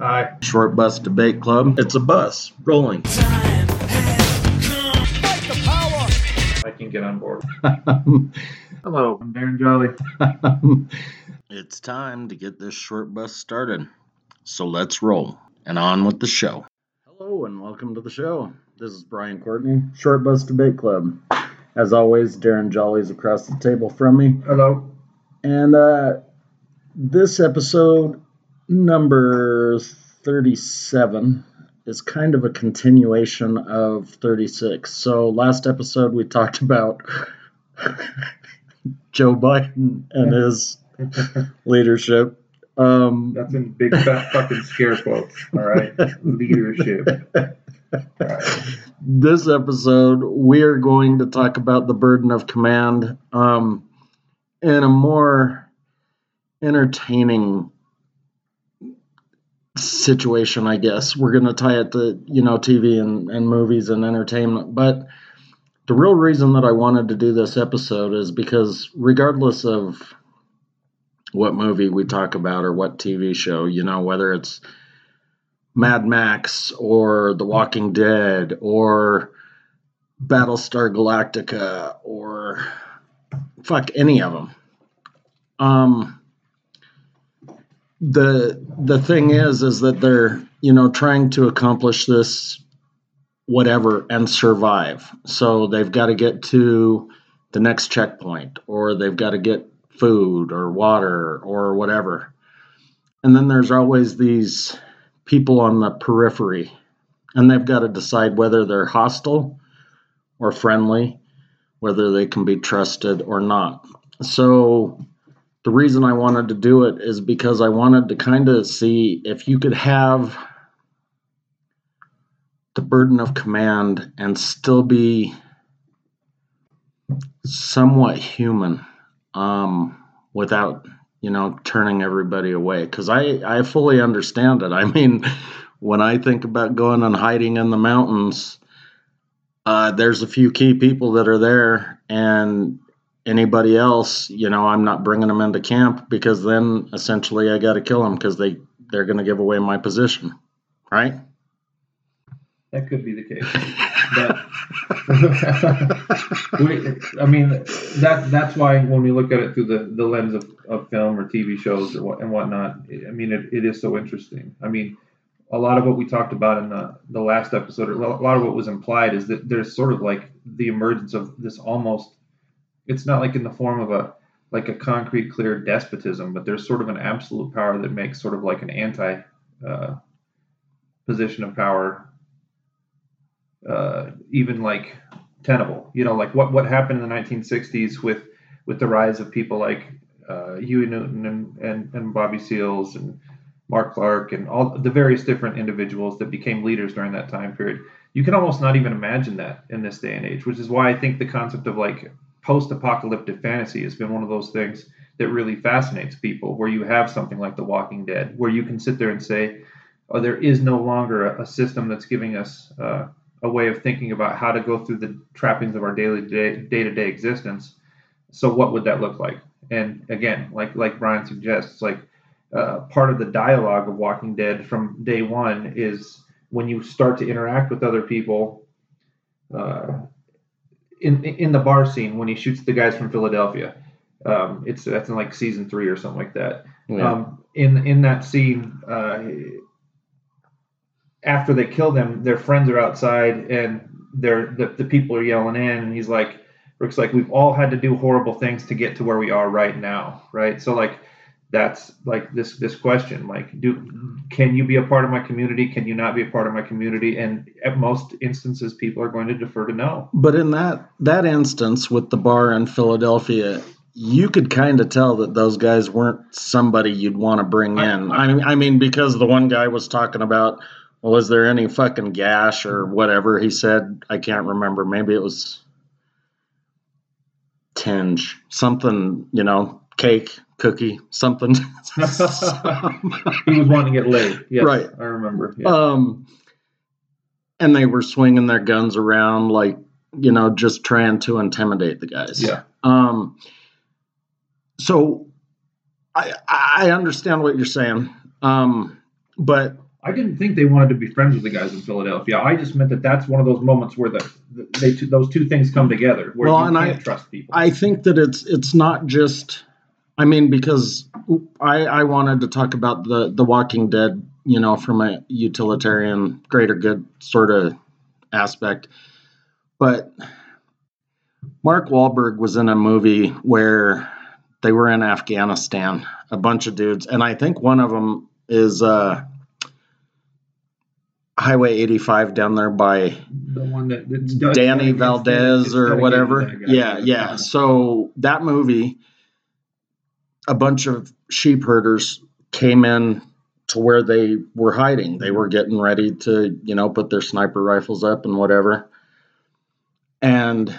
Aye. Short Bus Debate Club. It's a bus rolling. I can get on board. Hello, I'm Darren Jolly. it's time to get this short bus started. So let's roll and on with the show. Hello and welcome to the show. This is Brian Courtney, Short Bus Debate Club. As always, Darren Jolly's across the table from me. Hello. And uh, this episode, number 37, is kind of a continuation of 36. So, last episode we talked about Joe Biden and his leadership. Um, That's in big fat fucking scare quotes. All right. Leadership. All right. this episode, we are going to talk about the burden of command um, in a more entertaining situation, I guess. We're going to tie it to, you know, TV and, and movies and entertainment. But the real reason that I wanted to do this episode is because, regardless of what movie we talk about or what TV show, you know, whether it's Mad Max or The Walking Dead or Battlestar Galactica or fuck any of them. Um, the the thing is is that they're you know trying to accomplish this whatever and survive. So they've got to get to the next checkpoint or they've got to get food or water or whatever. And then there's always these people on the periphery and they've got to decide whether they're hostile or friendly whether they can be trusted or not. So the reason I wanted to do it is because I wanted to kind of see if you could have the burden of command and still be somewhat human um, without you know turning everybody away. Because I, I fully understand it. I mean when i think about going and hiding in the mountains uh, there's a few key people that are there and anybody else, you know, I'm not bringing them into camp because then essentially I got to kill them because they they're going to give away my position, right? That could be the case, but we, I mean, that that's why when we look at it through the, the lens of, of film or TV shows or what and whatnot, I mean, it, it is so interesting. I mean, a lot of what we talked about in the, the last episode, or a lot of what was implied, is that there's sort of like the emergence of this almost it's not like in the form of a like a concrete clear despotism but there's sort of an absolute power that makes sort of like an anti uh, position of power uh, even like tenable you know like what what happened in the 1960s with with the rise of people like uh, Huey Newton and, and, and Bobby Seals and Mark Clark and all the various different individuals that became leaders during that time period. You can almost not even imagine that in this day and age, which is why I think the concept of like post-apocalyptic fantasy has been one of those things that really fascinates people where you have something like the walking dead where you can sit there and say oh there is no longer a, system that's giving us uh, a way of thinking about how to go through the trappings of our daily day, day-to-day existence. So what would that look like? And again like like brian suggests like uh, part of the dialogue of walking dead from day one is when you start to interact with other people uh, in in the bar scene when he shoots the guys from Philadelphia. Um, it's that's in like season three or something like that. Yeah. Um, in in that scene, uh, after they kill them, their friends are outside and they're the, the people are yelling in, and he's like, Rick's like, we've all had to do horrible things to get to where we are right now, right? So like that's like this this question like do can you be a part of my community? Can you not be a part of my community? And at most instances people are going to defer to no. But in that that instance with the bar in philadelphia you could kind of tell that those guys weren't somebody you'd want to bring in. I, I, I mean because the one guy was talking about well is there any fucking gash or whatever he said? I can't remember. Maybe it was tinge something you know cake cookie, something. he was wanting to get laid. Yes, right. I remember. Yeah. Um, and they were swinging their guns around like you know just trying to intimidate the guys. Yeah. Um. So, I I understand what you're saying. Um, but I didn't think they wanted to be friends with the guys in Philadelphia. I just meant that that's one of those moments where the, the they those two things come together, where Well, you and can't I- trust people. I think that it's it's not just. I mean, because I I wanted to talk about the the Walking Dead, you know, from a utilitarian, greater good sort of aspect, but Mark Wahlberg was in a movie where they were in Afghanistan, a bunch of dudes, and I think one of them is uh, Highway 85 down there by the one that that's Danny Valdez or whatever. Yeah, yeah. So that movie, a bunch of sheep herders came in to where they were hiding. They were getting ready to, you know, put their sniper rifles up and whatever. And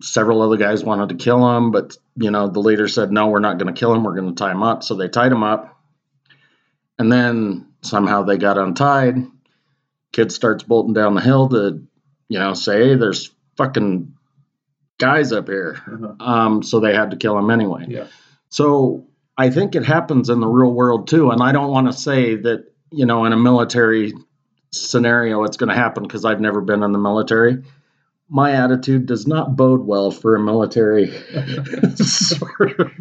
several other guys wanted to kill him, but you know, the leader said, "No, we're not going to kill him. We're going to tie him up." So they tied him up. And then somehow they got untied. Kid starts bolting down the hill to, you know, say, "Hey, there's fucking guys up here." Uh-huh. Um, so they had to kill him anyway. Yeah. So I think it happens in the real world too. And I don't want to say that, you know, in a military scenario it's going to happen because I've never been in the military. My attitude does not bode well for a military sort of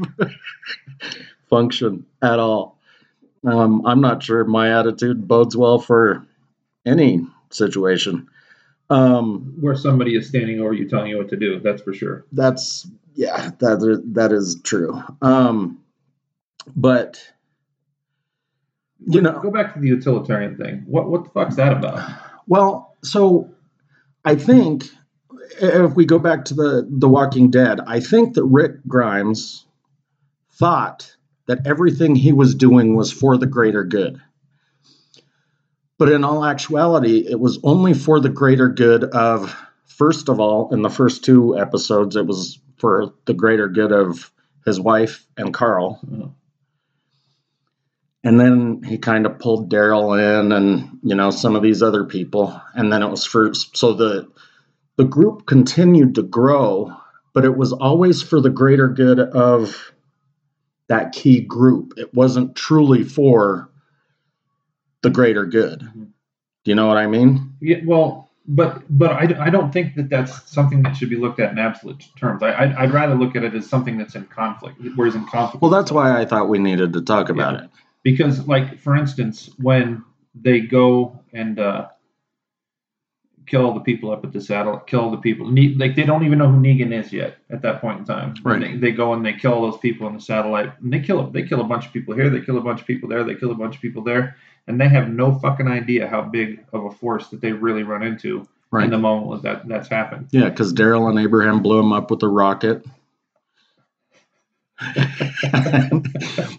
function at all. Um, I'm not sure my attitude bodes well for any situation. Um, Where somebody is standing over you telling you what to do, that's for sure. that's yeah that that is true um but you know Go back to the utilitarian thing. What what the fuck's that about? well so i think if we go back to the the walking dead i think that rick grimes thought that everything he was doing was for the greater good but in all actuality it was only for the greater good of first of all in the first two episodes it was for the greater good of his wife and carl. Uh, and then he kind of pulled daryl in and you know some of these other people. And then it was for so the the group continued to grow but it was always for the greater good of that key group. It wasn't truly for the greater good Mhm. do you know what i mean Yeah, well, but but I, I don't think that that's something that should be looked at in absolute terms. I I'd, I'd rather look at it as something that's in conflict. Whereas in conflict, well that's why i thought we needed to talk about Yeah. it because like for instance, when they go and uh, kill all the people up at the saddle, kill all the people. Ne- like they don't even know who Negan is yet at that point in time. Right. They, they go and they kill all those people in the satellite, and they kill they kill a bunch of people here, they kill a bunch of people there, they kill a bunch of people there, and they have no fucking idea how big of a force that they really run into right. in the moment that that's happened. yeah because daryl and abraham blew him up with a rocket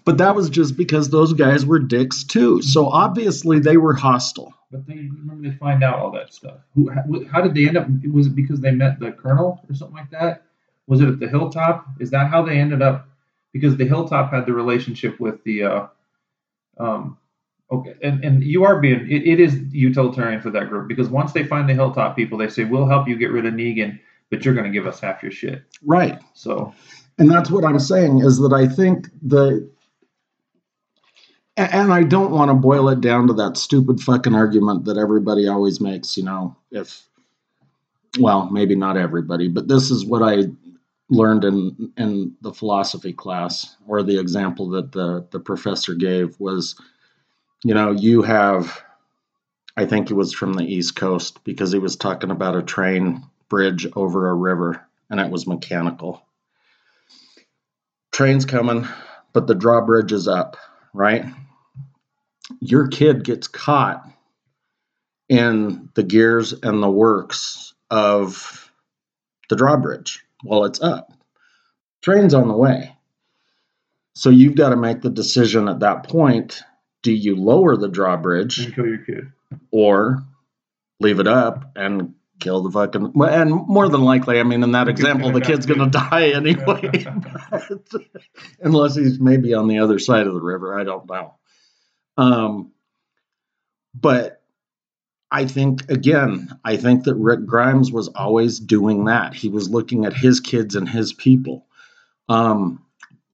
but that was just because those guys were dicks too. So obviously they were hostile. But they remember they find out all that stuff. Who? How, how did they end up? Was it because they met the colonel or something like that? Was it at the hilltop? Is that how they ended up? Because the hilltop had the relationship with the. Uh, um, okay, and and you are being it, it is utilitarian for that group because once they find the hilltop people, they say we'll help you get rid of Negan, but you're going to give us half your shit. Right. So And that's what I'm saying is that I think the and I don't want to boil it down to that stupid fucking argument that everybody always makes, you know, if well, maybe not everybody, but this is what I learned in in the philosophy class or the example that the the professor gave was you know, you have I think he was from the East Coast because he was talking about a train bridge over a river and it was mechanical train's coming, but the drawbridge is up, right? Your kid gets caught in the gears and the works of the drawbridge while it's up. Train's on the way. So you've got to make the decision at that point do you lower the drawbridge and kill your kid. or leave it up and kill the fucking and more than likely i mean in that The example the kid's going to die anyway. Unless he's maybe on the other side of the river i don't know. Um but i think again i think that rick grimes was always doing that. He was looking at his kids and his people. Um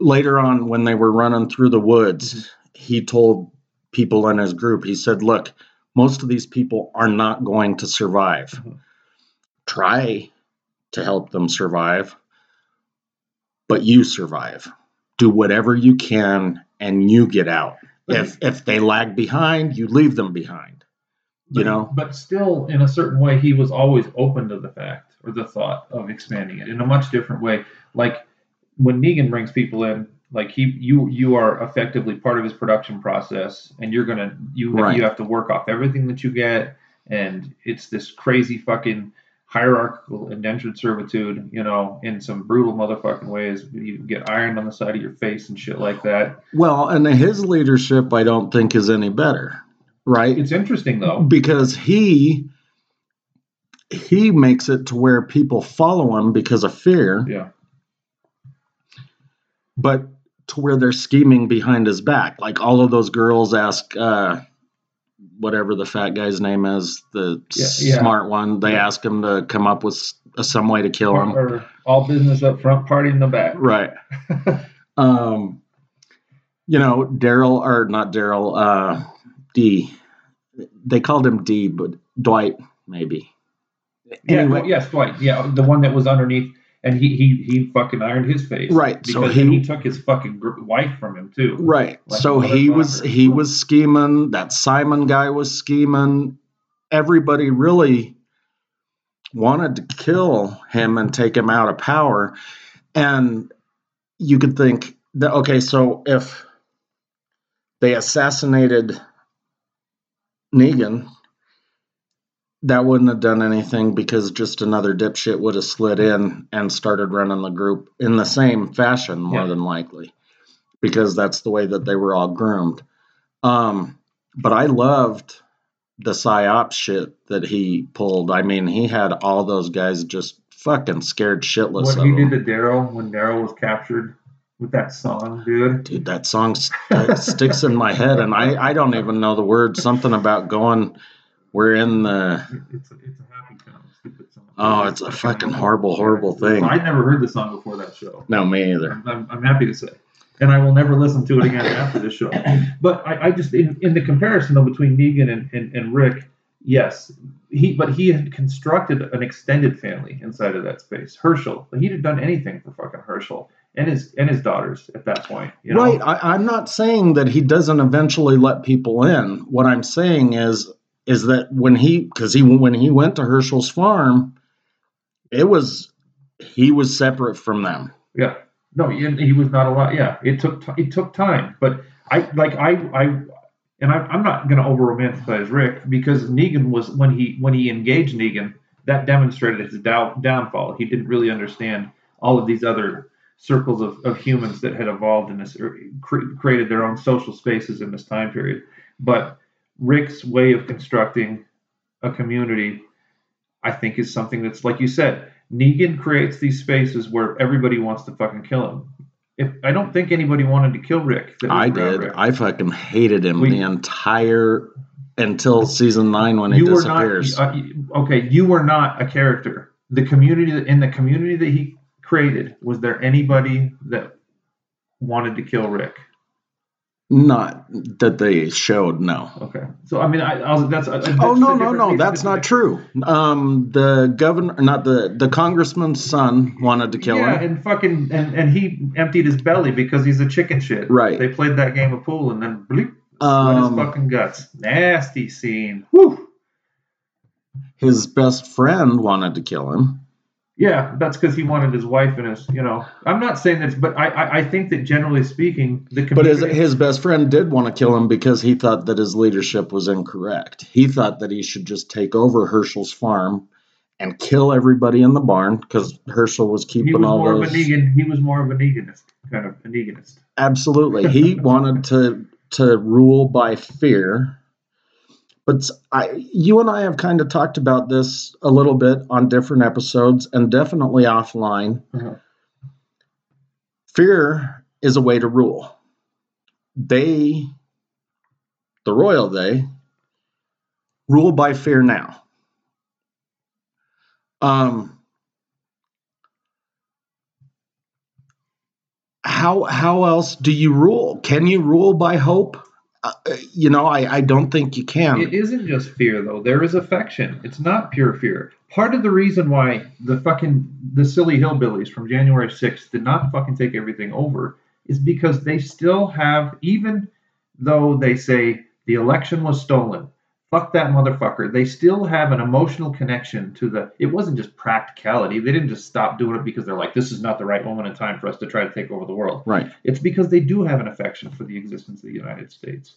later on when they were running through the woods he told people in his group. He said, "Look, most of these people are not going to survive. Mhm. Try to help them survive, but you survive. Do whatever you can, and you get out. But If if they lag behind, you leave them behind. You But- know? but still, in a certain way, he was always open to the fact or the thought of expanding it in a much different way. Like when Negan brings people in, like he, you, you are effectively part of his production process, and you're gonna, you, Right. you have to work off everything that you get, and it's this crazy fucking hierarchical indentured servitude, you know, in some brutal motherfucking ways. You get ironed on the side of your face and shit like that. Well, and his leadership, I don't think is any better, right? It's interesting though. because he he makes it to where people follow him because of fear, Yeah. but to where they're scheming behind his back. Like all of those girls ask uh whatever the fat guy's name is, the Yeah, yeah. smart one, they ask him to come up with some way to kill him. Or all business up front, party in the back. Right. um you know, Daryl or not Daryl, uh D. They called him D, but Dwight maybe. Yeah, Anyway. Dwight- yes, Dwight. Yeah, the one that was underneath, and he he he fucking ironed his face. Right, so Because he- then he took his fucking wife from him too. Right. Like so he was he was scheming. That Simon guy was scheming. Everybody really wanted to kill him and take him out of power. And you could think that okay, so if they assassinated Negan, that wouldn't have done anything because just another dipshit would have slid in and started running the group in the same fashion, more Yeah. than likely, because that's the way that they were all groomed. Um, but I loved the psyop shit that he pulled. I mean, he had all those guys just fucking scared shitless What of he him. did to Daryl when Daryl was captured with that song, dude. Dude, that song st- sticks in my head, and I, I don't even know the words. Something about going, we're in the. It's a, it's a happy town, stupid song. Oh, it's a fucking horrible, horrible thing. I'd never heard the song before that show. No, me either. I'm, I'm, I'm happy to say. And I will never listen to it again after this show. But I, I just, in, in the comparison though between Negan and, and, and Rick, yes, he, but he had constructed an extended family inside of that space. Hershel, he'd have done anything for fucking Hershel and his and his daughters at that point. You know? Right. I, I'm not saying that he doesn't eventually let people in. What I'm saying is, is that when he, because he when he went to Hershel's farm, it was he was separate from them. Yeah. No, he, he was not allowed. Yeah, it took ti- it took time, but I like I I and I, I'm not going to over romanticize Rick because Negan was when he when he engaged Negan that demonstrated his down, downfall. He didn't really understand all of these other circles of, of humans that had evolved in this or cre- created their own social spaces in this time period. But Rick's way of constructing a community, I think, is something that's like you said. Negan creates these spaces where everybody wants to fucking kill him. If I don't think anybody wanted to kill Rick. I did. Rick. I fucking hated him We- the entire until season nine when he disappears. not uh, okay. You were not a character. The community in the community that he created was there anybody that wanted to kill Rick? Not that they showed. No. Okay, so I mean, I, I was that's. that's Oh no no no! That's not true. Um, the governor, not the the congressman's son, wanted to kill yeah, him. Yeah, and fucking and, and he emptied his belly because he's a chicken shit. Right. They played that game of pool and then bleep, Um, his fucking guts. Nasty scene. Whew. his best friend wanted to kill him. Yeah, that's because he wanted his wife and his. You know, I'm not saying that, but I I, I think that generally speaking, the But his, his best friend did want to kill him because he thought that his leadership was incorrect. He thought that he should just take over Hershel's farm and kill everybody in the barn because Hershel was he keeping was all more those. of a Negan. He was more of a Neganist, kind of a Neganist. Absolutely, he wanted to to rule by fear. But I, you and I have kind of talked about this a little bit on different episodes, and definitely offline. Uh-huh. Fear is a way to rule. They, the royal they, rule by fear now. Um, how how else do you rule? Can you rule by hope? Uh, you know, I, I don't think you can. It isn't just fear though. There is affection. It's not pure fear. Part of the reason why the fucking the silly hillbillies from January 6th did not fucking take everything over is because they still have even though they say the election was stolen. Fuck that motherfucker. They still have an emotional connection to the. It wasn't just practicality. They didn't just stop doing it because they're like, this is not the right moment in time for us to try to take over the world. right. It's because they do have an affection for the existence of the United States.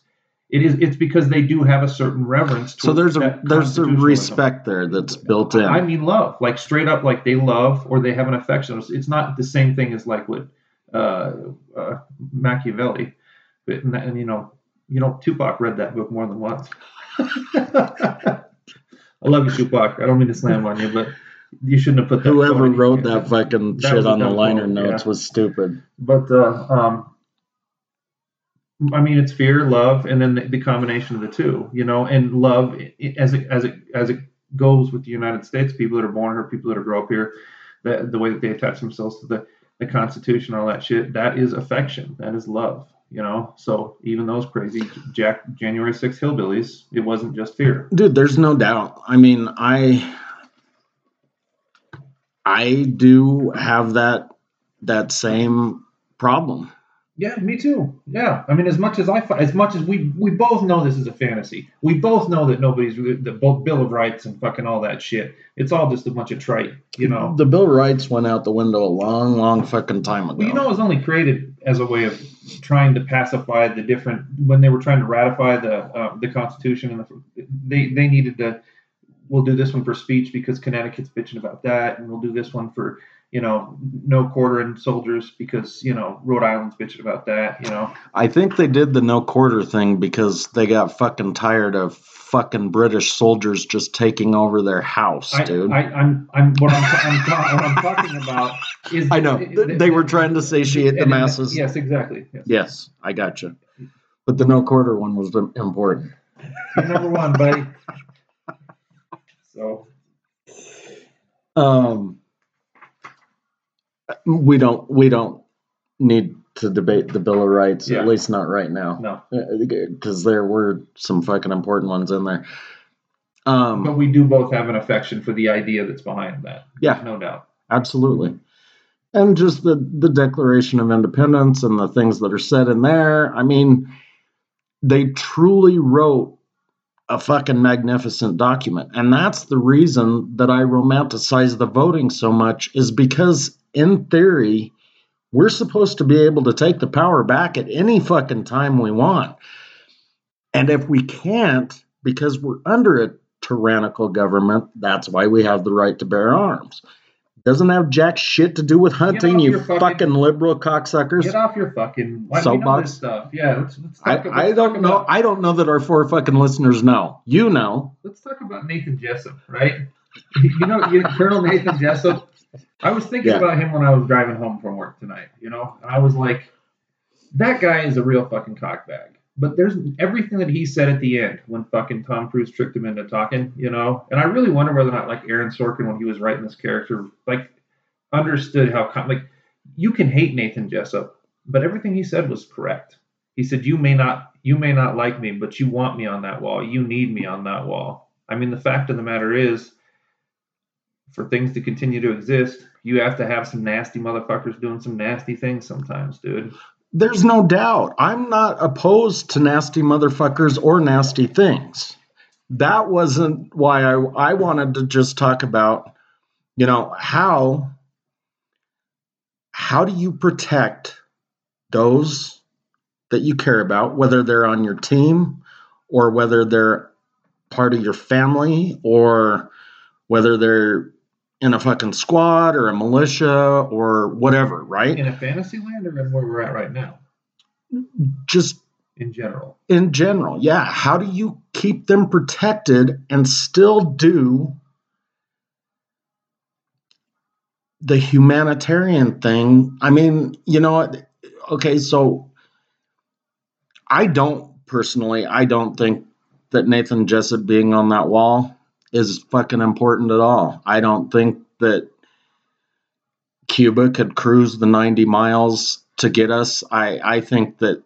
It is. It's because they do have a certain reverence. So there's a there's a respect there that's built in. I mean, love, like straight up, like they love or they have an affection. It's- not the same thing as like what uh, uh, Machiavelli, but and, and you know, you know, Tupac read that book more than once. I love you, Tupac. I don't mean to slam on you, but you shouldn't have put that. Whoever wrote that fucking That shit on the liner quote, notes yeah. was stupid. But uh, um, I mean, it's fear, love, and then the, the combination of the two, you know, and love as it as it as it goes with the United States, people that are born here, people that are grow up here, the the way that they attach themselves to the the Constitution, all that shit, that is affection, that is love, you know. So even those crazy Jack January 6th hillbillies, it wasn't just fear. Dude, there's no doubt. I mean, I I do have that that same problem. Yeah, me too. Yeah, I mean, as much as I, as much as we, we both know this is a fantasy. We both know that nobody's the both Bill of Rights and fucking all that shit. It's all just a bunch of trite, you know. The Bill of Rights went out the window a long, long fucking time ago. Well, you know, it was only created as a way of trying to pacify the different when they were trying to ratify the uh, the Constitution and the, they they needed to. We'll do this one for speech because Connecticut's bitching about that, and we'll do this one for you know no quartering soldiers because you know Rhode Island's bitching about that. You know, I think they did the no quarter thing because they got fucking tired of fucking British soldiers just taking over their house, I, dude. I, I'm I'm what I'm, I'm, ta- what I'm talking about is I know. They were trying to satiate the masses. Yes, exactly. Yes. Yes, I got you. But the no quarter one was important. You're number one, buddy. So Um, we don't we don't need to debate the Bill of Rights, Yeah. at least not right now, no, because there were some fucking important ones in there. Um, but we do both have an affection for the idea that's behind that. Yeah. There's no doubt. Absolutely. And just the, the Declaration of Independence and the things that are said in there. I mean, they truly wrote a fucking magnificent document. And that's the reason that I romanticize the voting so much, is because in theory, we're supposed to be able to take the power back at any fucking time we want. And if we can't, because we're under a tyrannical government, that's why we have the right to bear arms. Doesn't have jack shit to do with hunting, you fucking, fucking- liberal cocksuckers. Get off your fucking why do we know Soapbox? stuff? Yeah, let's let's I, talk, let's I don't know. about- I don't know that our four fucking listeners know. You know. let's talk about Nathan Jessup, right? You know, you, Colonel Nathan Jessup. I was thinking Yeah. about him when I was driving home from work tonight. You know, and I was like, that guy is a real fucking cockbag. But there's everything that he said at the end when fucking Tom Cruise tricked him into talking, you know. And I really wonder whether or not like Aaron Sorkin when he was writing this character, like understood how like you can hate Nathan Jessup, but everything he said was correct. He said you may not you may not like me, but you want me on that wall. You need me on that wall. I mean, the fact of the matter is, for things to continue to exist, you have to have some nasty motherfuckers doing some nasty things sometimes, dude. There's no doubt. I'm not opposed to nasty motherfuckers or nasty things. That wasn't why I, I wanted to just talk about, you know, how how do you protect those that you care about, whether they're on your team or whether they're part of your family or whether they're in a fucking squad or a militia or whatever, right? In a fantasy land or in where we're at right now, Just in general. in general, yeah. How do you keep them protected and still do the humanitarian thing? I mean, you know? Okay, so I don't personally, I don't think that Nathan Jessup being on that wall is fucking important at all. I don't think that Cuba could cruise the 90 miles to get us. I, I think that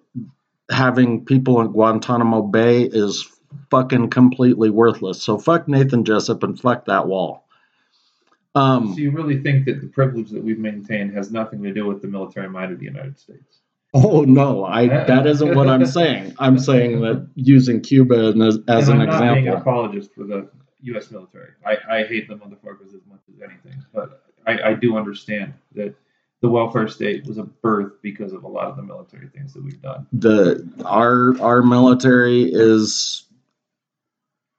having people in Guantanamo Bay is fucking completely worthless. So fuck Nathan Jessup and fuck that wall. Um, So you really think that the privilege that we've maintained has nothing to do with the military might of the United States? oh no, I that isn't what I'm saying. I'm saying that using Cuba as, as an I'm not being an example. apologist for the U.S. military. I, I hate them on the motherfuckers as much as anything, but I, I do understand that the welfare state was a birth because of a lot of the military things that we've done. The our our military is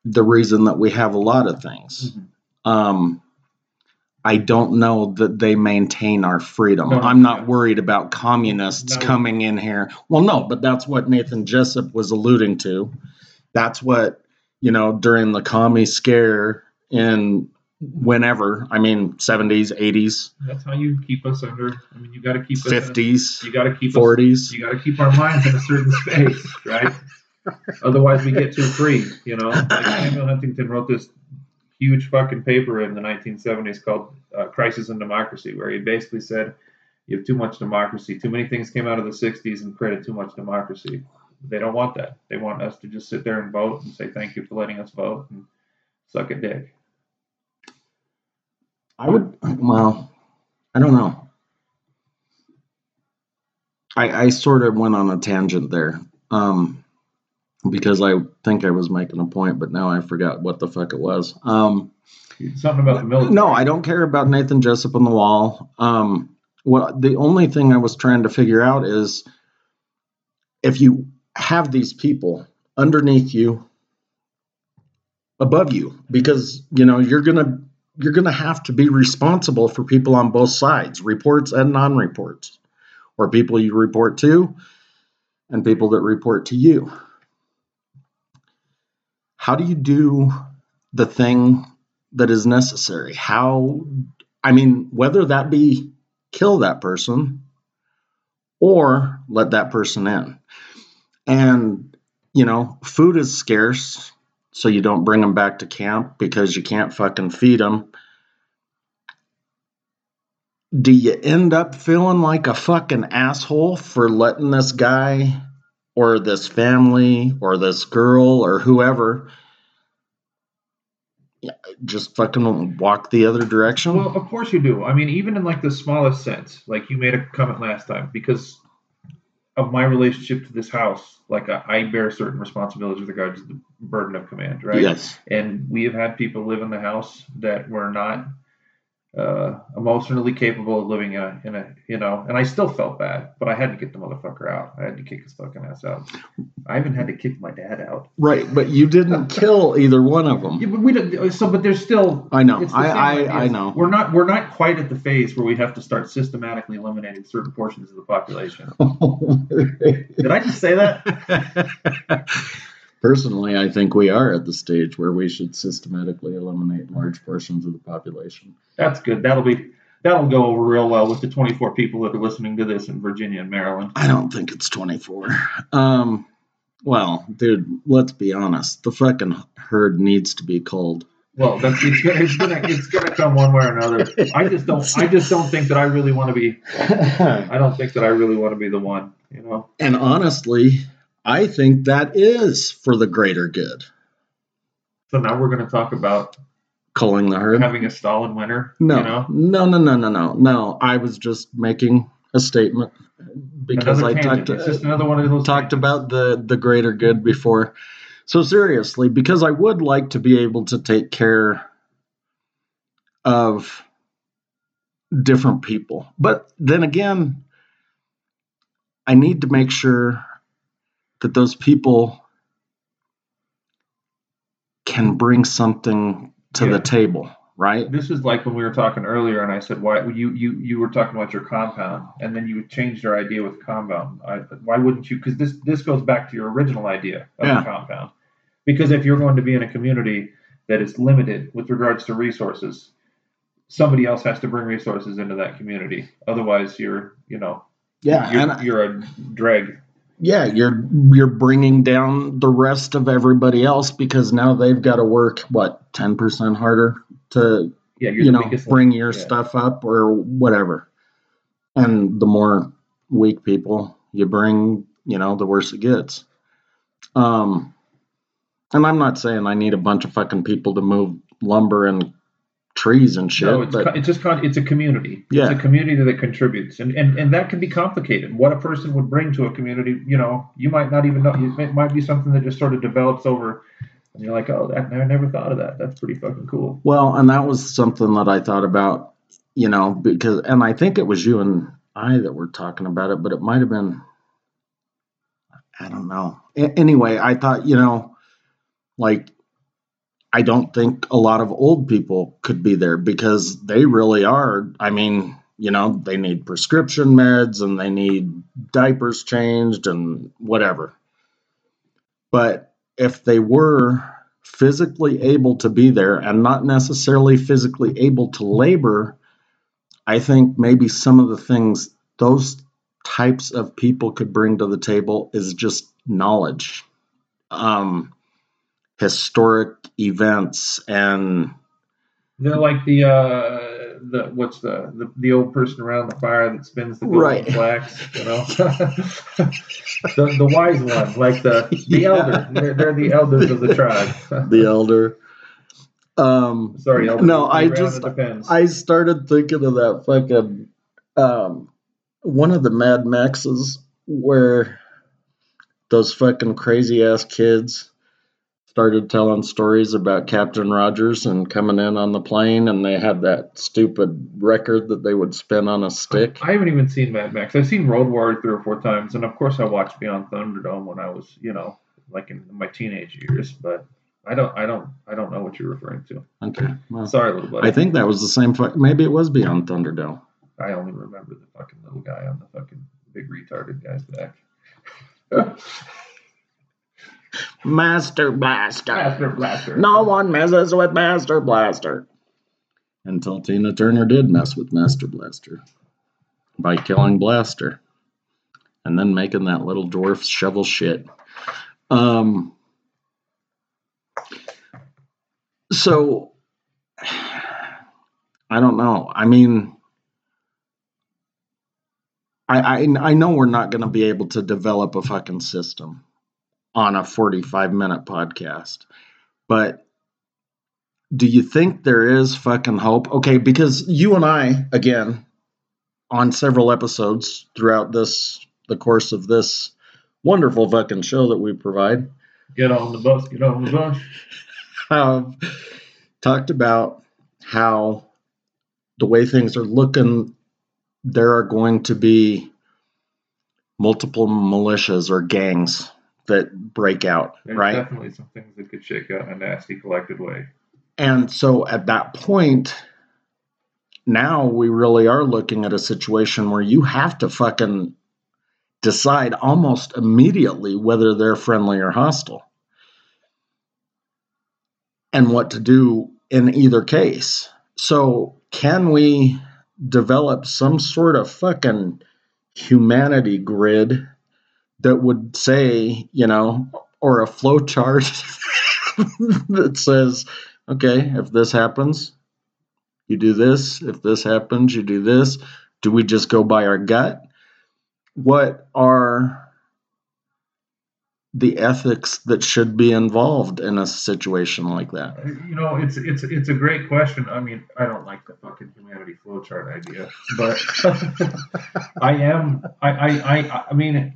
the reason that we have a lot of things. Mm-hmm. Um, I don't know that they maintain our freedom. No, I'm not worried about communists No. coming in here. Well, no, but that's what Nathan Jessup was alluding to. That's what, you know, during the commie scare in whenever, I mean, 70s, 80s, That's how you keep us under. I mean, you got to keep us. in a- 50s, you got to keep us 40s. you got to keep our minds in a certain space, right? Otherwise, we get too free. You know, like Samuel Huntington wrote this huge fucking paper in the 1970s called uh, "Crisis in Democracy," where he basically said, "You have too much democracy. Too many things came out of the 60s and created too much democracy. They don't want that. They want us to just sit there and vote and say thank you for letting us vote and suck a dick." I would, well, I don't know. I, I sort of went on a tangent there um, because I think I was making a point, but now I forgot what the fuck it was. Um, Something about the military. no, I don't care about Nathan Jessup on the wall. Um, what the only thing I was trying to figure out is if you have these people underneath you, above you, because you know you're gonna you're gonna have to be responsible for people on both sides, reports and non-reports, or people you report to, and people that report to you. How do you do the thing that is necessary? How, I mean, whether that be kill that person or let that person in. And, you know, food is scarce, so you don't bring them back to camp because you can't fucking feed them. Do you end up feeling like a fucking asshole for letting this guy or this family or this girl or whoever just fucking walk the other direction? Well, of course you do. I mean, even in like the smallest sense, like you made a comment last time, because of my relationship to this house, like I, I bear certain responsibilities with regards to the burden of command, right? Yes. And we have had people live in the house that were not uh, emotionally capable of living in a, in a, you know, and I still felt bad, but I had to get the motherfucker out. I had to kick his fucking ass out. I even had to kick my dad out. Right, but you didn't kill either one of them. Yeah, but we didn't. So, but there's still I know. I I. I know. We're not we're not quite at the phase where we have to start systematically eliminating certain portions of the population. Did I just say that? Personally, I think we are at the stage where we should systematically eliminate large portions of the population. That's good. That'll be that'll go over real well with the 24 people that are listening to this in Virginia and Maryland. I don't think it's 24. Um, well, dude, let's be honest. The fucking herd needs to be culled. Well, that's it's gonna it's gonna it's gonna come one way or another. I just don't I just don't think that I really want to be I don't think that I really want to be the one. You know. and honestly, I think that is for the greater good. So now we're gonna talk about Culling the herd. having a Stalin winter. No, You know. no, no, no, no, no, no. I was just making a statement because Another I tangent. talked It's just another one of those talked tangents. about the the greater good before. So seriously, because I would like to be able to take care of different people, but then again, I need to make sure that those people can bring something to Yeah. the table, right? This is like when we were talking earlier, and I said, "Why you you you were talking about your compound, and then you changed your idea with compound. I, why wouldn't you? Because this this goes back to your original idea of Yeah. the compound. Because if you're going to be in a community that is limited with regards to resources, somebody else has to bring resources into that community. Otherwise, you're you know Yeah, you're, and you're a drag. Yeah you're you're bringing down the rest of everybody else because now they've got to work what 10% harder to Yeah, you know bring link. your Yeah. stuff up or whatever and the more weak people you bring you know, the worse it gets. Um, and I'm not saying I need a bunch of fucking people to move lumber and trees and shit. No, it's, but it's just con- it's a community. Yeah. It's a community that contributes, and, and and that can be complicated. What a person would bring to a community, you know, you might not even know. It might be something that just sort of develops over, and you're like, oh, that I never thought of that. That's pretty fucking cool. Well, and that was something that I thought about, you know, because, and I think it was you and I that were talking about it, but it might have been, I don't know. A- anyway, I thought, you know, like, I don't think a lot of old people could be there because they really are. I mean, you know, they need prescription meds and they need diapers changed and whatever. But if they were physically able to be there and not necessarily physically able to labor, I think maybe some of the things those types of people could bring to the table is just knowledge, um, historic events, and They're like the uh, the what's the, the the old person around the fire that spins the Right. flax, you know, the the wise one, like the the Yeah. elder. They're, they're the elders of the tribe. the elder. Um, Sorry, elder. No, I just- I started thinking of that fucking um, one of the Mad Maxes where those fucking crazy ass kids started telling stories about Captain Rogers and coming in on the plane, and they had that stupid record that they would spin on a stick. I haven't even seen Mad Max. I've seen Road Warrior three or four times, and of course I watched Beyond Thunderdome when I was, you know, like in my teenage years. But I don't, I don't, I don't know what you're referring to. Okay, well, Sorry, little buddy. I think that was the same. Fuck, maybe it was Beyond Thunderdome. I only remember the fucking little guy on the fucking big retarded guy's back. Master Blaster. Blaster, blaster. No one messes with Master Blaster. Until Tina Turner did mess with Master Blaster by killing Blaster and then making that little dwarf shovel shit. Um, so, I don't know. I mean, I, I, I know we're not going to be able to develop a fucking system on a 45 minute podcast. But do you think there is fucking hope? Okay, because you and I, again, on several episodes throughout this, the course of this wonderful fucking show that we provide, Get on the bus. Get on the bus. have um, talked about how the way things are looking, there are going to be multiple militias or gangs that break out, There's right? definitely some things that could shake out in a nasty, collected way. And so at that point, now we really are looking at a situation where you have to fucking decide almost immediately whether they're friendly or hostile and what to do in either case. So, can we develop some sort of fucking humanity grid that would say, you know, or a flow chart that says, okay, if this happens, you do this. If this happens, you do this. Do we just go by our gut? What are the ethics that should be involved in a situation like that? You know, it's it's it's a great question. I mean, I don't like the fucking humanity flowchart idea, but I am. I I I, I mean,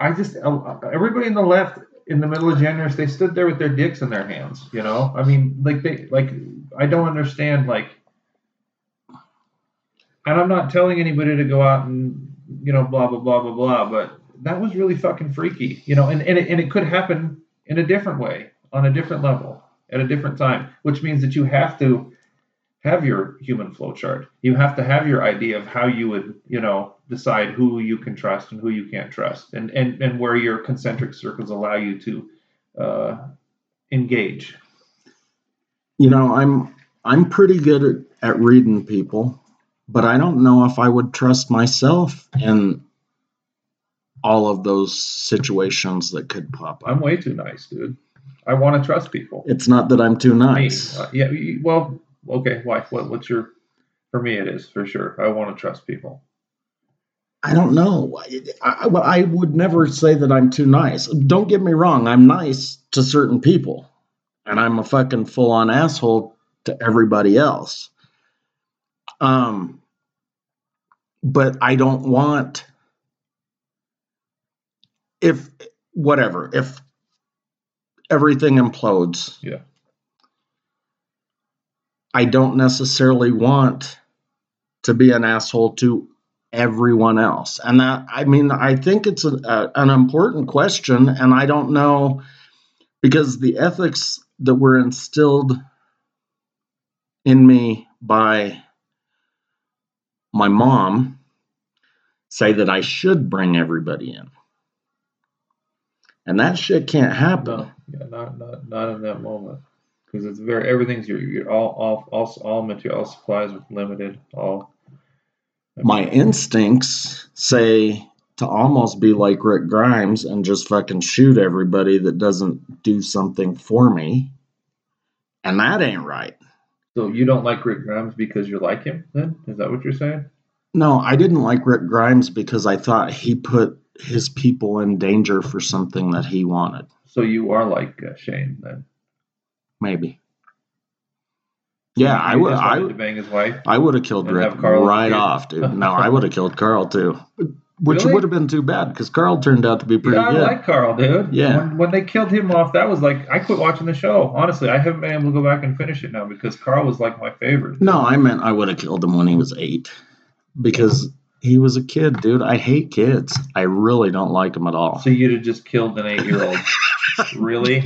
I just uh, everybody in the left in the middle of January, they stood there with their dicks in their hands. You know, I mean, like they like I don't understand like. And I'm not telling anybody to go out and you know blah blah blah blah blah, but that was really fucking freaky, you know, and and it, and it could happen in a different way, on a different level, at a different time, which means that you have to have your human flow chart. You have to have your idea of how you would, you know, decide who you can trust and who you can't trust, and and and where your concentric circles allow you to uh, engage. You know, I'm I'm pretty good at, at reading people, but I don't know if I would trust myself in all of those situations that could pop up. I'm way too nice, dude. I want to trust people. It's not that I'm too nice. Uh, yeah. Well, okay. Why? What, what's your? For me, it is for sure. I want to trust people. I don't know. I, I, I would never say that I'm too nice. Don't get me wrong. I'm nice to certain people, and I'm a fucking full on asshole to everybody else. Um, but I don't want if whatever if everything implodes. Yeah. I don't necessarily want to be an asshole to everyone else. And that, I mean, I think it's a, a, an important question. And I don't know because the ethics that were instilled in me by my mom say that I should bring everybody in. And that shit can't happen. No, yeah, not not not in that moment because it's very everything's your you're all all all all material all supplies are limited all. My instincts say to almost be like Rick Grimes and just fucking shoot everybody that doesn't do something for me. And that ain't right. So you don't like Rick Grimes because you're like him? Then is that what you're saying? No, I didn't like Rick Grimes because I thought he put his people in danger for something that he wanted. So you are like uh, Shane then? Maybe. Yeah, I would. I to bang his wife. I would have killed Rick Carl right off, dude. No, I would have killed Carl too, which Really? would have been too bad because Carl turned out to be pretty yeah, I good. like Carl, dude. Yeah. When, when they killed him off, that was like I quit watching the show. Honestly, I haven't been able to go back and finish it now because Carl was like my favorite. no, I meant I would have killed him when he was eight because he was a kid, dude. I hate kids. I really don't like them at all. So you'd have just killed an eight-year-old. really?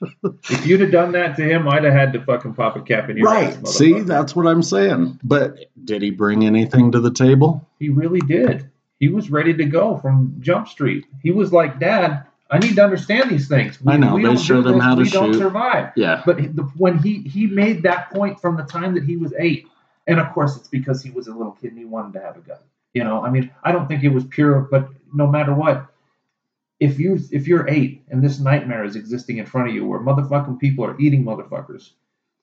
If you'd have done that to him, I'd have had to fucking pop a cap in your ass, Right. See, that's what I'm saying. But did he bring anything to the table? He really did. He was ready to go from Jump Street. He was like, Dad, I need to understand these things. I know, they don't do showed him how to we don't survive. Yeah. But the, when he he made that point from the time that he was eight, and of course it's because he was a little kid and he wanted to have a gun. You know, I mean, I don't think it was pure, but no matter what, if you if you're eight and this nightmare is existing in front of you where motherfucking people are eating motherfuckers,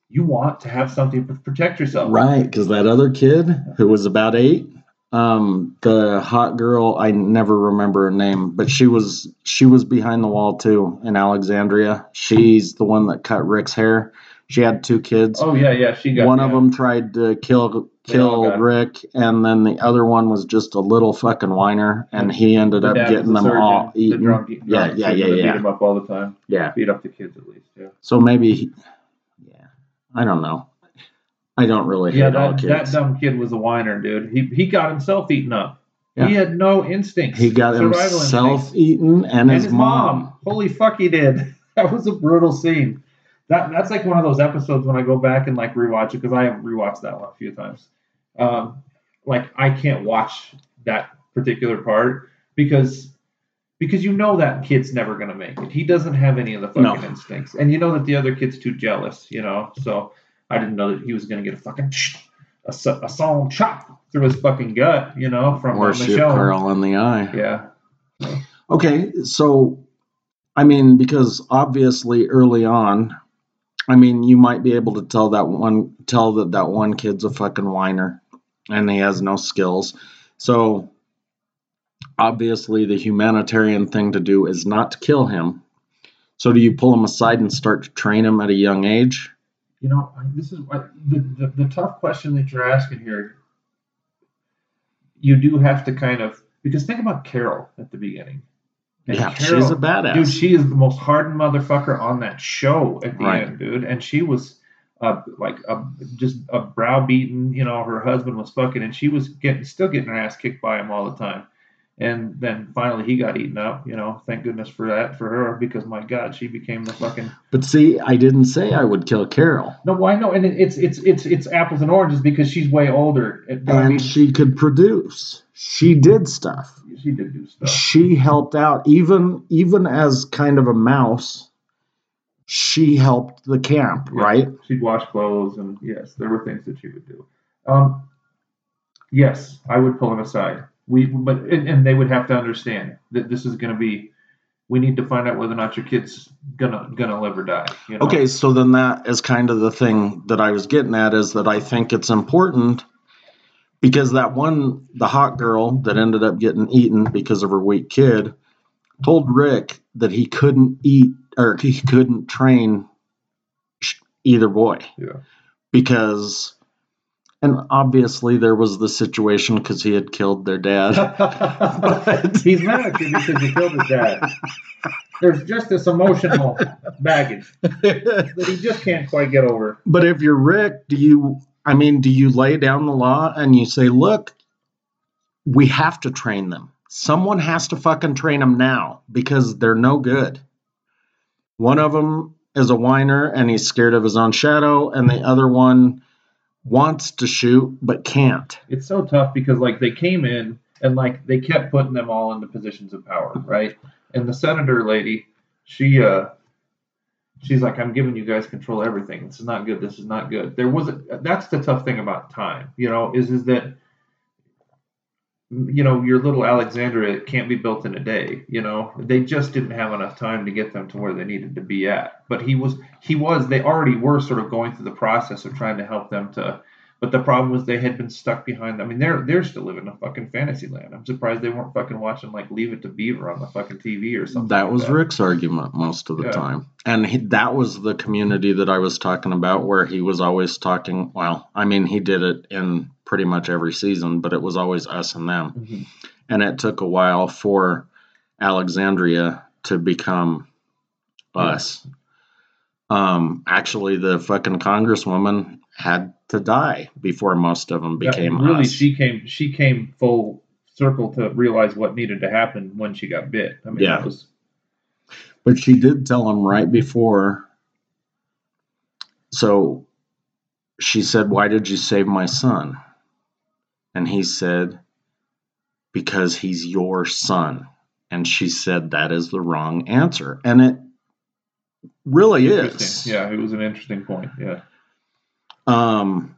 you want to have something to protect yourself. Right, because that other kid who was about eight, um, the hot girl, I never remember her name, but she was she was behind the wall too in Alexandria. She's the one that cut Rick's hair. She had two kids. Oh yeah, yeah. She got one of them tried to kill kill Rick, and then the other one was just a little fucking whiner, and he ended up getting was them a all surgeon, the eaten. drunk, Yeah, yeah, yeah, yeah. Beat him up all the time. Yeah. Beat up the kids at least. Yeah. So maybe, he- yeah, I don't know. I don't really Yeah, that, that dumb kid was a whiner, dude. He he got himself eaten up. Yeah. He had no instincts. He got himself instincts. eaten and, and his, his mom. mom. Holy fuck, he did. That was a brutal scene. That that's like one of those episodes when I go back and like rewatch it because I have rewatched that one a few times. Um, like I can't watch that particular part because because you know that kid's never gonna make it. He doesn't have any of the fucking No. instincts, and you know that the other kid's too jealous. You know, so I didn't know that he was gonna get a fucking a, a song chop through his fucking gut. You know, from Or shoot. Carl in the eye. Yeah. Okay, so I mean, because obviously early on, I mean, you might be able to tell that one tell that that one kid's a fucking whiner, and he has no skills. So obviously, the humanitarian thing to do is not to kill him. So do you pull him aside and start to train him at a young age? You know, this is the, the, the tough question that you're asking here. You do have to kind of because think about Carol at the beginning. And yeah, Carol- she's a badass. dude. She is the most hardened motherfucker on that show at the Right. end, dude. And she was uh, like a, just a browbeaten. You know, her husband was fucking, and she was getting still getting her ass kicked by him all the time. And then finally he got eaten up. You know, thank goodness for that for her because my God, she became the fucking but see, I didn't say I would kill Carol. no, well, I know, and it- it's it's it's it's apples and oranges because she's way older. And, I mean, she could produce. She did stuff. she did do stuff. she helped out even even as kind of a mouse she helped the camp Yeah. right She'd wash clothes, and yes, there were things that she would do. Um, yes, I would pull him aside. We, but and, and they would have to understand that this is going to be. We need to find out whether or not your kid's gonna gonna live or die. You know? okay so then that is kind of the thing that i was getting at is that i think it's important because that one, the hot girl that ended up getting eaten because of her weak kid, told Rick that he couldn't eat or he couldn't train either boy Yeah. because, and obviously there was the situation because he had killed their dad. He's mad at you because you killed his dad. There's just this emotional baggage that he just can't quite get over. But if you're Rick, do you, I mean, do you lay down the law and you say, look, we have to train them? Someone has to fucking train them now because they're no good. One of them is a whiner and he's scared of his own shadow, and the other one wants to shoot but can't. It's so tough because like they came in and like they kept putting them all into positions of power, right? And the senator lady, she uh she's like, I'm giving you guys control of everything. This is not good. This is not good. There wasn't that's the tough thing about time, you know, is is that you know, your little Alexandria can't be built in a day, you know. They just didn't have enough time to get them to where they needed to be at. But he was he was they already were sort of going through the process of trying to help them to but the problem was they had been stuck behind. I mean, they're they're still living in a fucking fantasy land. I'm surprised they weren't fucking watching like Leave It to Beaver on the fucking TV or something. That like was Rick's argument most of the Yeah. time. And he, that was the community that I was talking about where he was always talking. Well, I mean, he did it in pretty much every season, but it was always us and them. Mhm. And it took a while for Alexandria to become Yeah. us. Um, actually, the fucking congresswoman had to die before most of them Yeah, became really. us. She came she came full circle to realize what needed to happen when she got bit. I mean, Yeah. that was But she did tell him right before. So she said, Why did you save my son? And he said, Because he's your son. And she said, That is the wrong answer. And it really is. Yeah, it was an interesting point. Yeah. Um,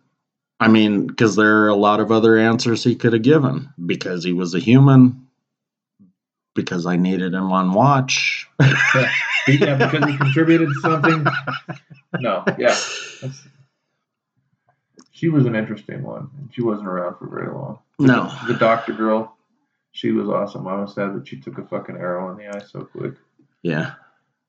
I mean, because there are a lot of other answers he could have given. Because he was a human. Because I needed him on watch. yeah, because he contributed something. No, yeah. That's, she was an interesting one. and She wasn't around for very long. No. The doctor girl, she was awesome. I was sad that she took a fucking arrow in the eye so quick. Yeah.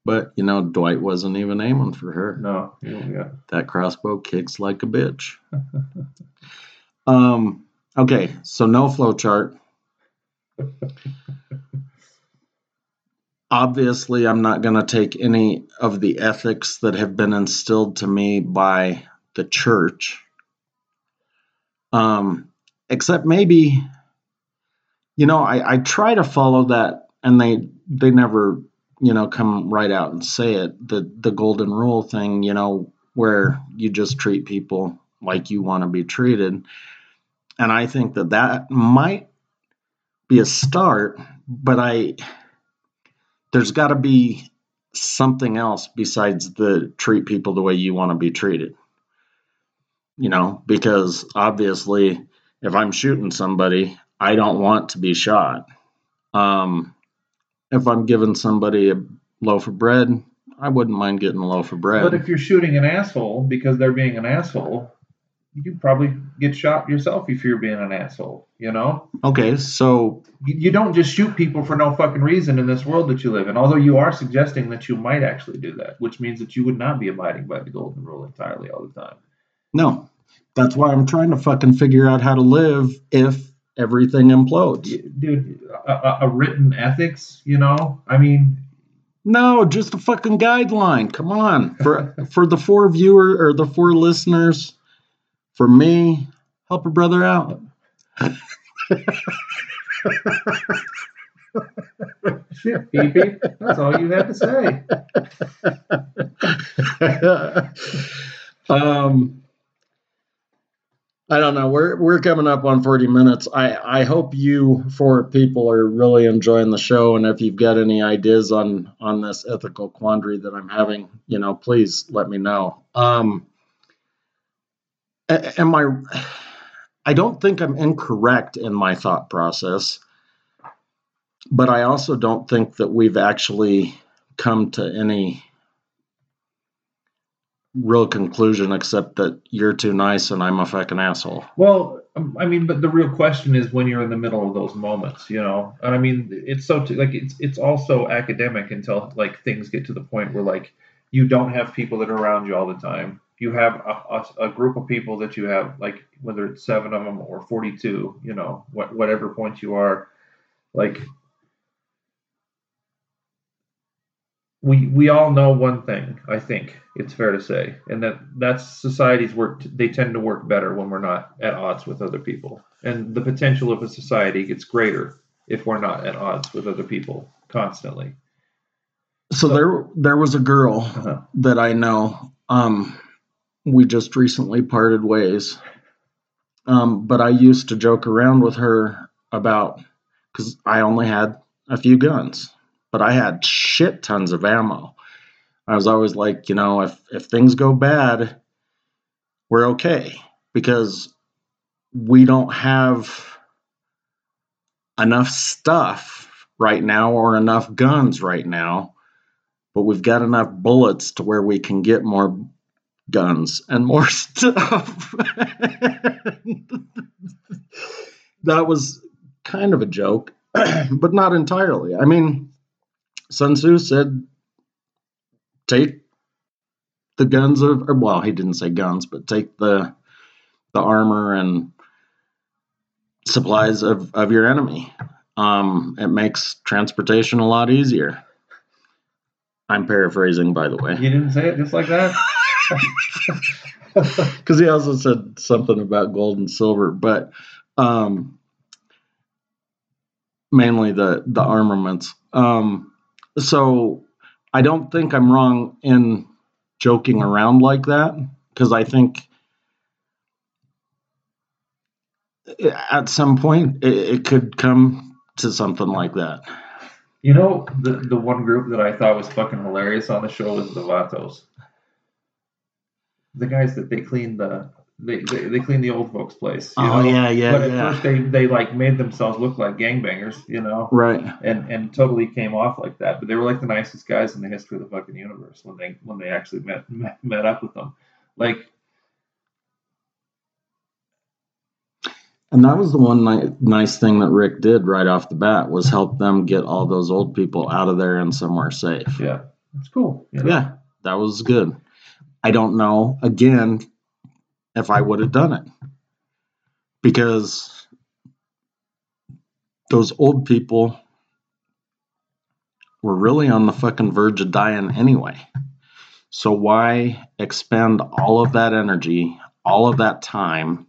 But, you know, Dwight wasn't even aiming for her. No, yeah. That crossbow kicks like a bitch. um, okay, so no flow chart. Obviously, I'm not going to take any of the ethics that have been instilled to me by the church. Um, except maybe, you know, I, I try to follow that, and they they never, you know, come right out and say it. The the golden rule thing, you know, where you just treat people like you want to be treated, and I think that that might be a start, but I there's got to be something else besides the treat people the way you want to be treated. You know, because obviously, if I'm shooting somebody, I don't want to be shot. Um, if I'm giving somebody a loaf of bread, I wouldn't mind getting a loaf of bread. But if you're shooting an asshole because they're being an asshole, you probably get shot yourself if you're being an asshole. You know, okay, so you, you don't just shoot people for no fucking reason in this world that you live in. Although you are suggesting that you might actually do that, which means that you would not be abiding by the golden rule entirely all the time. no, that's why I'm trying to fucking figure out how to live if everything implodes. Dude, a, a, written ethics, you know, I mean, No, just a fucking guideline. Come on. For for the four viewer or the four listeners, for me, help a brother out. shit, Pee-Pee, that's all you had to say. um I don't know. We're we're coming up on 40 minutes. I I hope you four people are really enjoying the show and if you've got any ideas on on this ethical quandary that I'm having, you know, please let me know. Um am I I don't think I'm incorrect in my thought process, but I also don't think that we've actually come to any real conclusion except that you're too nice and I'm a fucking asshole. Well, I mean, but the real question is when you're in the middle of those moments, you know. And I mean, it's so t- like it's it's also academic until like things get to the point where like you don't have people that are around you all the time. You have a, a, a group of people that you have like whether it's seven of them or forty-two, you know, what whatever point you are, like we we all know one thing. I think it's fair to say, and that that's societies work. They tend to work better when we're not at odds with other people, and the potential of a society gets greater if we're not at odds with other people constantly. So, there there was a girl Uh-huh. that I know. Um, we just recently parted ways. Um, but I used to joke around with her about because I only had a few guns, but I had shit tons of ammo. I was always like, you know, if if things go bad, we're okay because we don't have enough stuff right now or enough guns right now, but we've got enough bullets to where we can get more guns and more stuff. that was kind of a joke, but not entirely. I mean, Sun Tzu said, take the guns of, or, well, he didn't say guns, but take the the armor and supplies of, of your enemy. Um, it makes transportation a lot easier. I'm paraphrasing, by the way. You didn't say it just like that. because he also said something about gold and silver, but um, mainly the the armaments. Um, so I don't think I'm wrong in joking around like that because I think at some point it, it could come to something like that. You know, the the one group that I thought was fucking hilarious on the show was the Vatos. The guys that they cleaned the they, they, they cleaned the old folks' place. Oh know? yeah, yeah, but at yeah. first they, they like made themselves look like gangbangers, you know, Right. and and totally came off like that. But they were like the nicest guys in the history of the fucking universe when they when they actually met met, met up with them. Like And that was the one ni- nice thing that Rick did right off the bat was help them get all those old people out of there and somewhere safe. yeah, it's cool. Know? Yeah, that was good. I don't know again if I would have done it because those old people were really on the fucking verge of dying anyway. So why expend all of that energy, all of that time,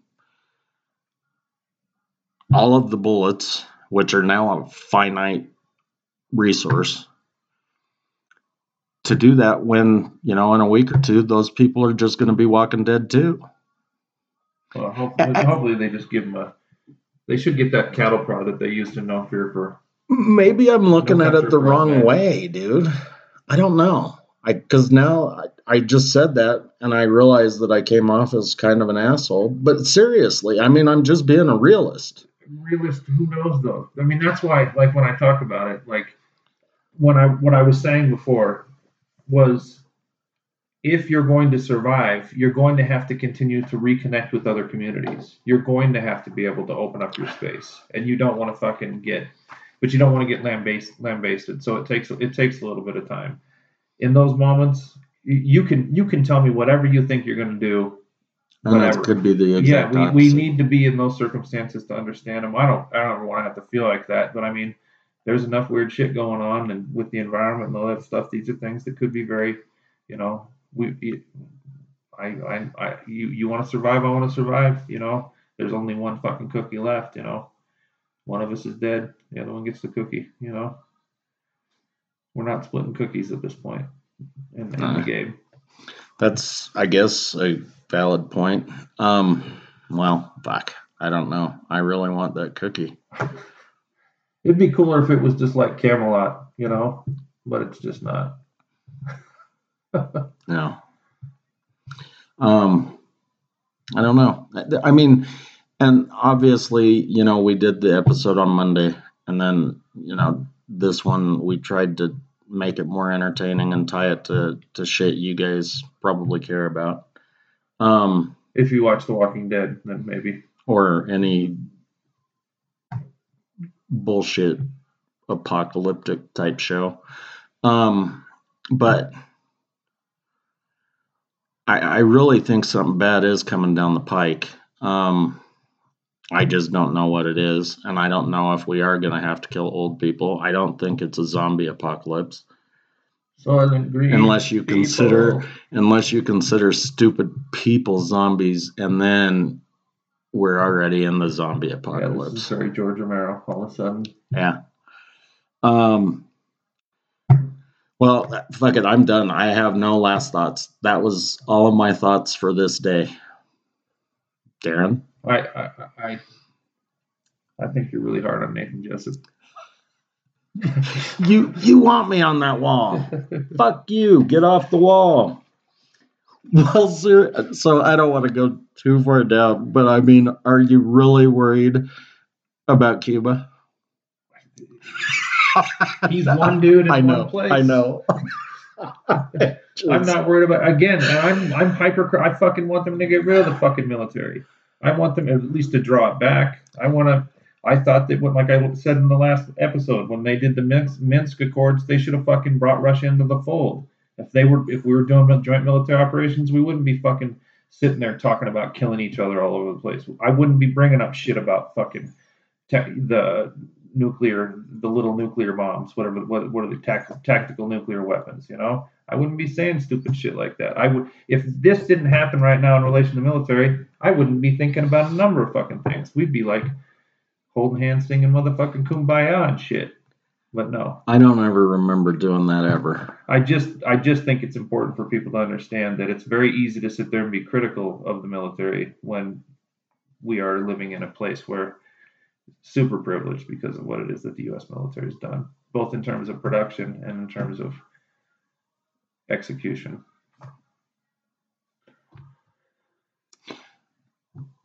all of the bullets, which are now a finite resource, to do that when, you know, in a week or two, those people are just going to be walking dead too. Well, hopefully, hopefully they just give them a. They should get that cattle prod that they used in No Fear for. Maybe I'm looking No at it the wrong way, dude. I don't know. I because now I, I just said that and I realized that I came off as kind of an asshole. But seriously, I mean, I'm just being a realist. realist who knows though i mean that's why like when i talk about it like when i what i was saying before was if you're going to survive you're going to have to continue to reconnect with other communities you're going to have to be able to open up your space and you don't want to fucking get but you don't want to get lambast lambasted so it takes it takes a little bit of time in those moments you can you can tell me whatever you think you're going to do And Whatever. that could be the yeah, exact we, we opposite. need to be in those circumstances to understand them. I don't I don't want to have to feel like that, but I mean, there's enough weird shit going on, and with the environment and all that stuff, these are things that could be very, you know, we. I, I, I, you, you want to survive. I want to survive. You know, there's only one fucking cookie left. You know, one of us is dead. The other one gets the cookie. You know, we're not splitting cookies at this point in, in the Uh. game. That's, I guess, a valid point. Um, well, fuck. I don't know. I really want that cookie. It'd be cooler if it was just like Camelot, you know, but it's just not. No. Um, I don't know. I mean, and obviously, you know, we did the episode on Monday, and then, you know, this one we tried to make it more entertaining and tie it to, to shit you guys probably care about. Um, If you watch The Walking Dead, then maybe. or any bullshit apocalyptic type show. Um, but I, I really think something bad is coming down the pike. Um, I just don't know what it is, and I don't know if we are going to have to kill old people. I don't think it's a zombie apocalypse, Soylent Green. unless you people. consider unless you consider stupid people zombies, and then we're already in the zombie Yeah, this apocalypse. is very George Romero all of a sudden. Yeah. Um. Well, fuck it. I'm done. I have no last thoughts. That was all of my thoughts for this day. Darren, I, I, I, I think you're really hard on Nathan Jessup. you you want me on that wall? fuck you. Get off the wall. Well, sir. So I don't want to go too far down, but I mean, are you really worried about Cuba? He's one dude in I know. one place. I know. I'm not worried about again. I'm I'm hyper. I fucking want them to get rid of the fucking military. I want them at least to draw it back. I want to. I thought that, what, like I said in the last episode, when they did the Minsk, Minsk Accords, they should have fucking brought Russia into the fold. If they were, if we were doing joint military operations, we wouldn't be fucking sitting there talking about killing each other all over the place. I wouldn't be bringing up shit about fucking te- the nuclear, the little nuclear bombs, whatever. What, what are the tact- tactical nuclear weapons? You know, I wouldn't be saying stupid shit like that. I would, if this didn't happen right now in relation to military, I wouldn't be thinking about a number of fucking things. We'd be like holding hands, singing motherfucking kumbaya and shit. But no, I don't ever remember doing that ever. I just, I just think it's important for people to understand that it's very easy to sit there and be critical of the military when we are living in a place where super privileged because of what it is that the U.S. military has done, both in terms of production and in terms of execution.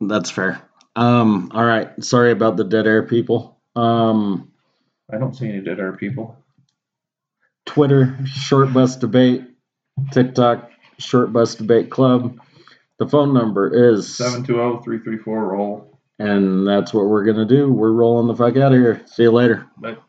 That's fair. Um, all right. Sorry about the dead air people. Um, I don't see any dead air people. Twitter, Short Bus Debate, TikTok, Short Bus Debate Club. The phone number is 720-334 roll. And that's what we're gonna do. We're rolling the fuck out of here. See you later. But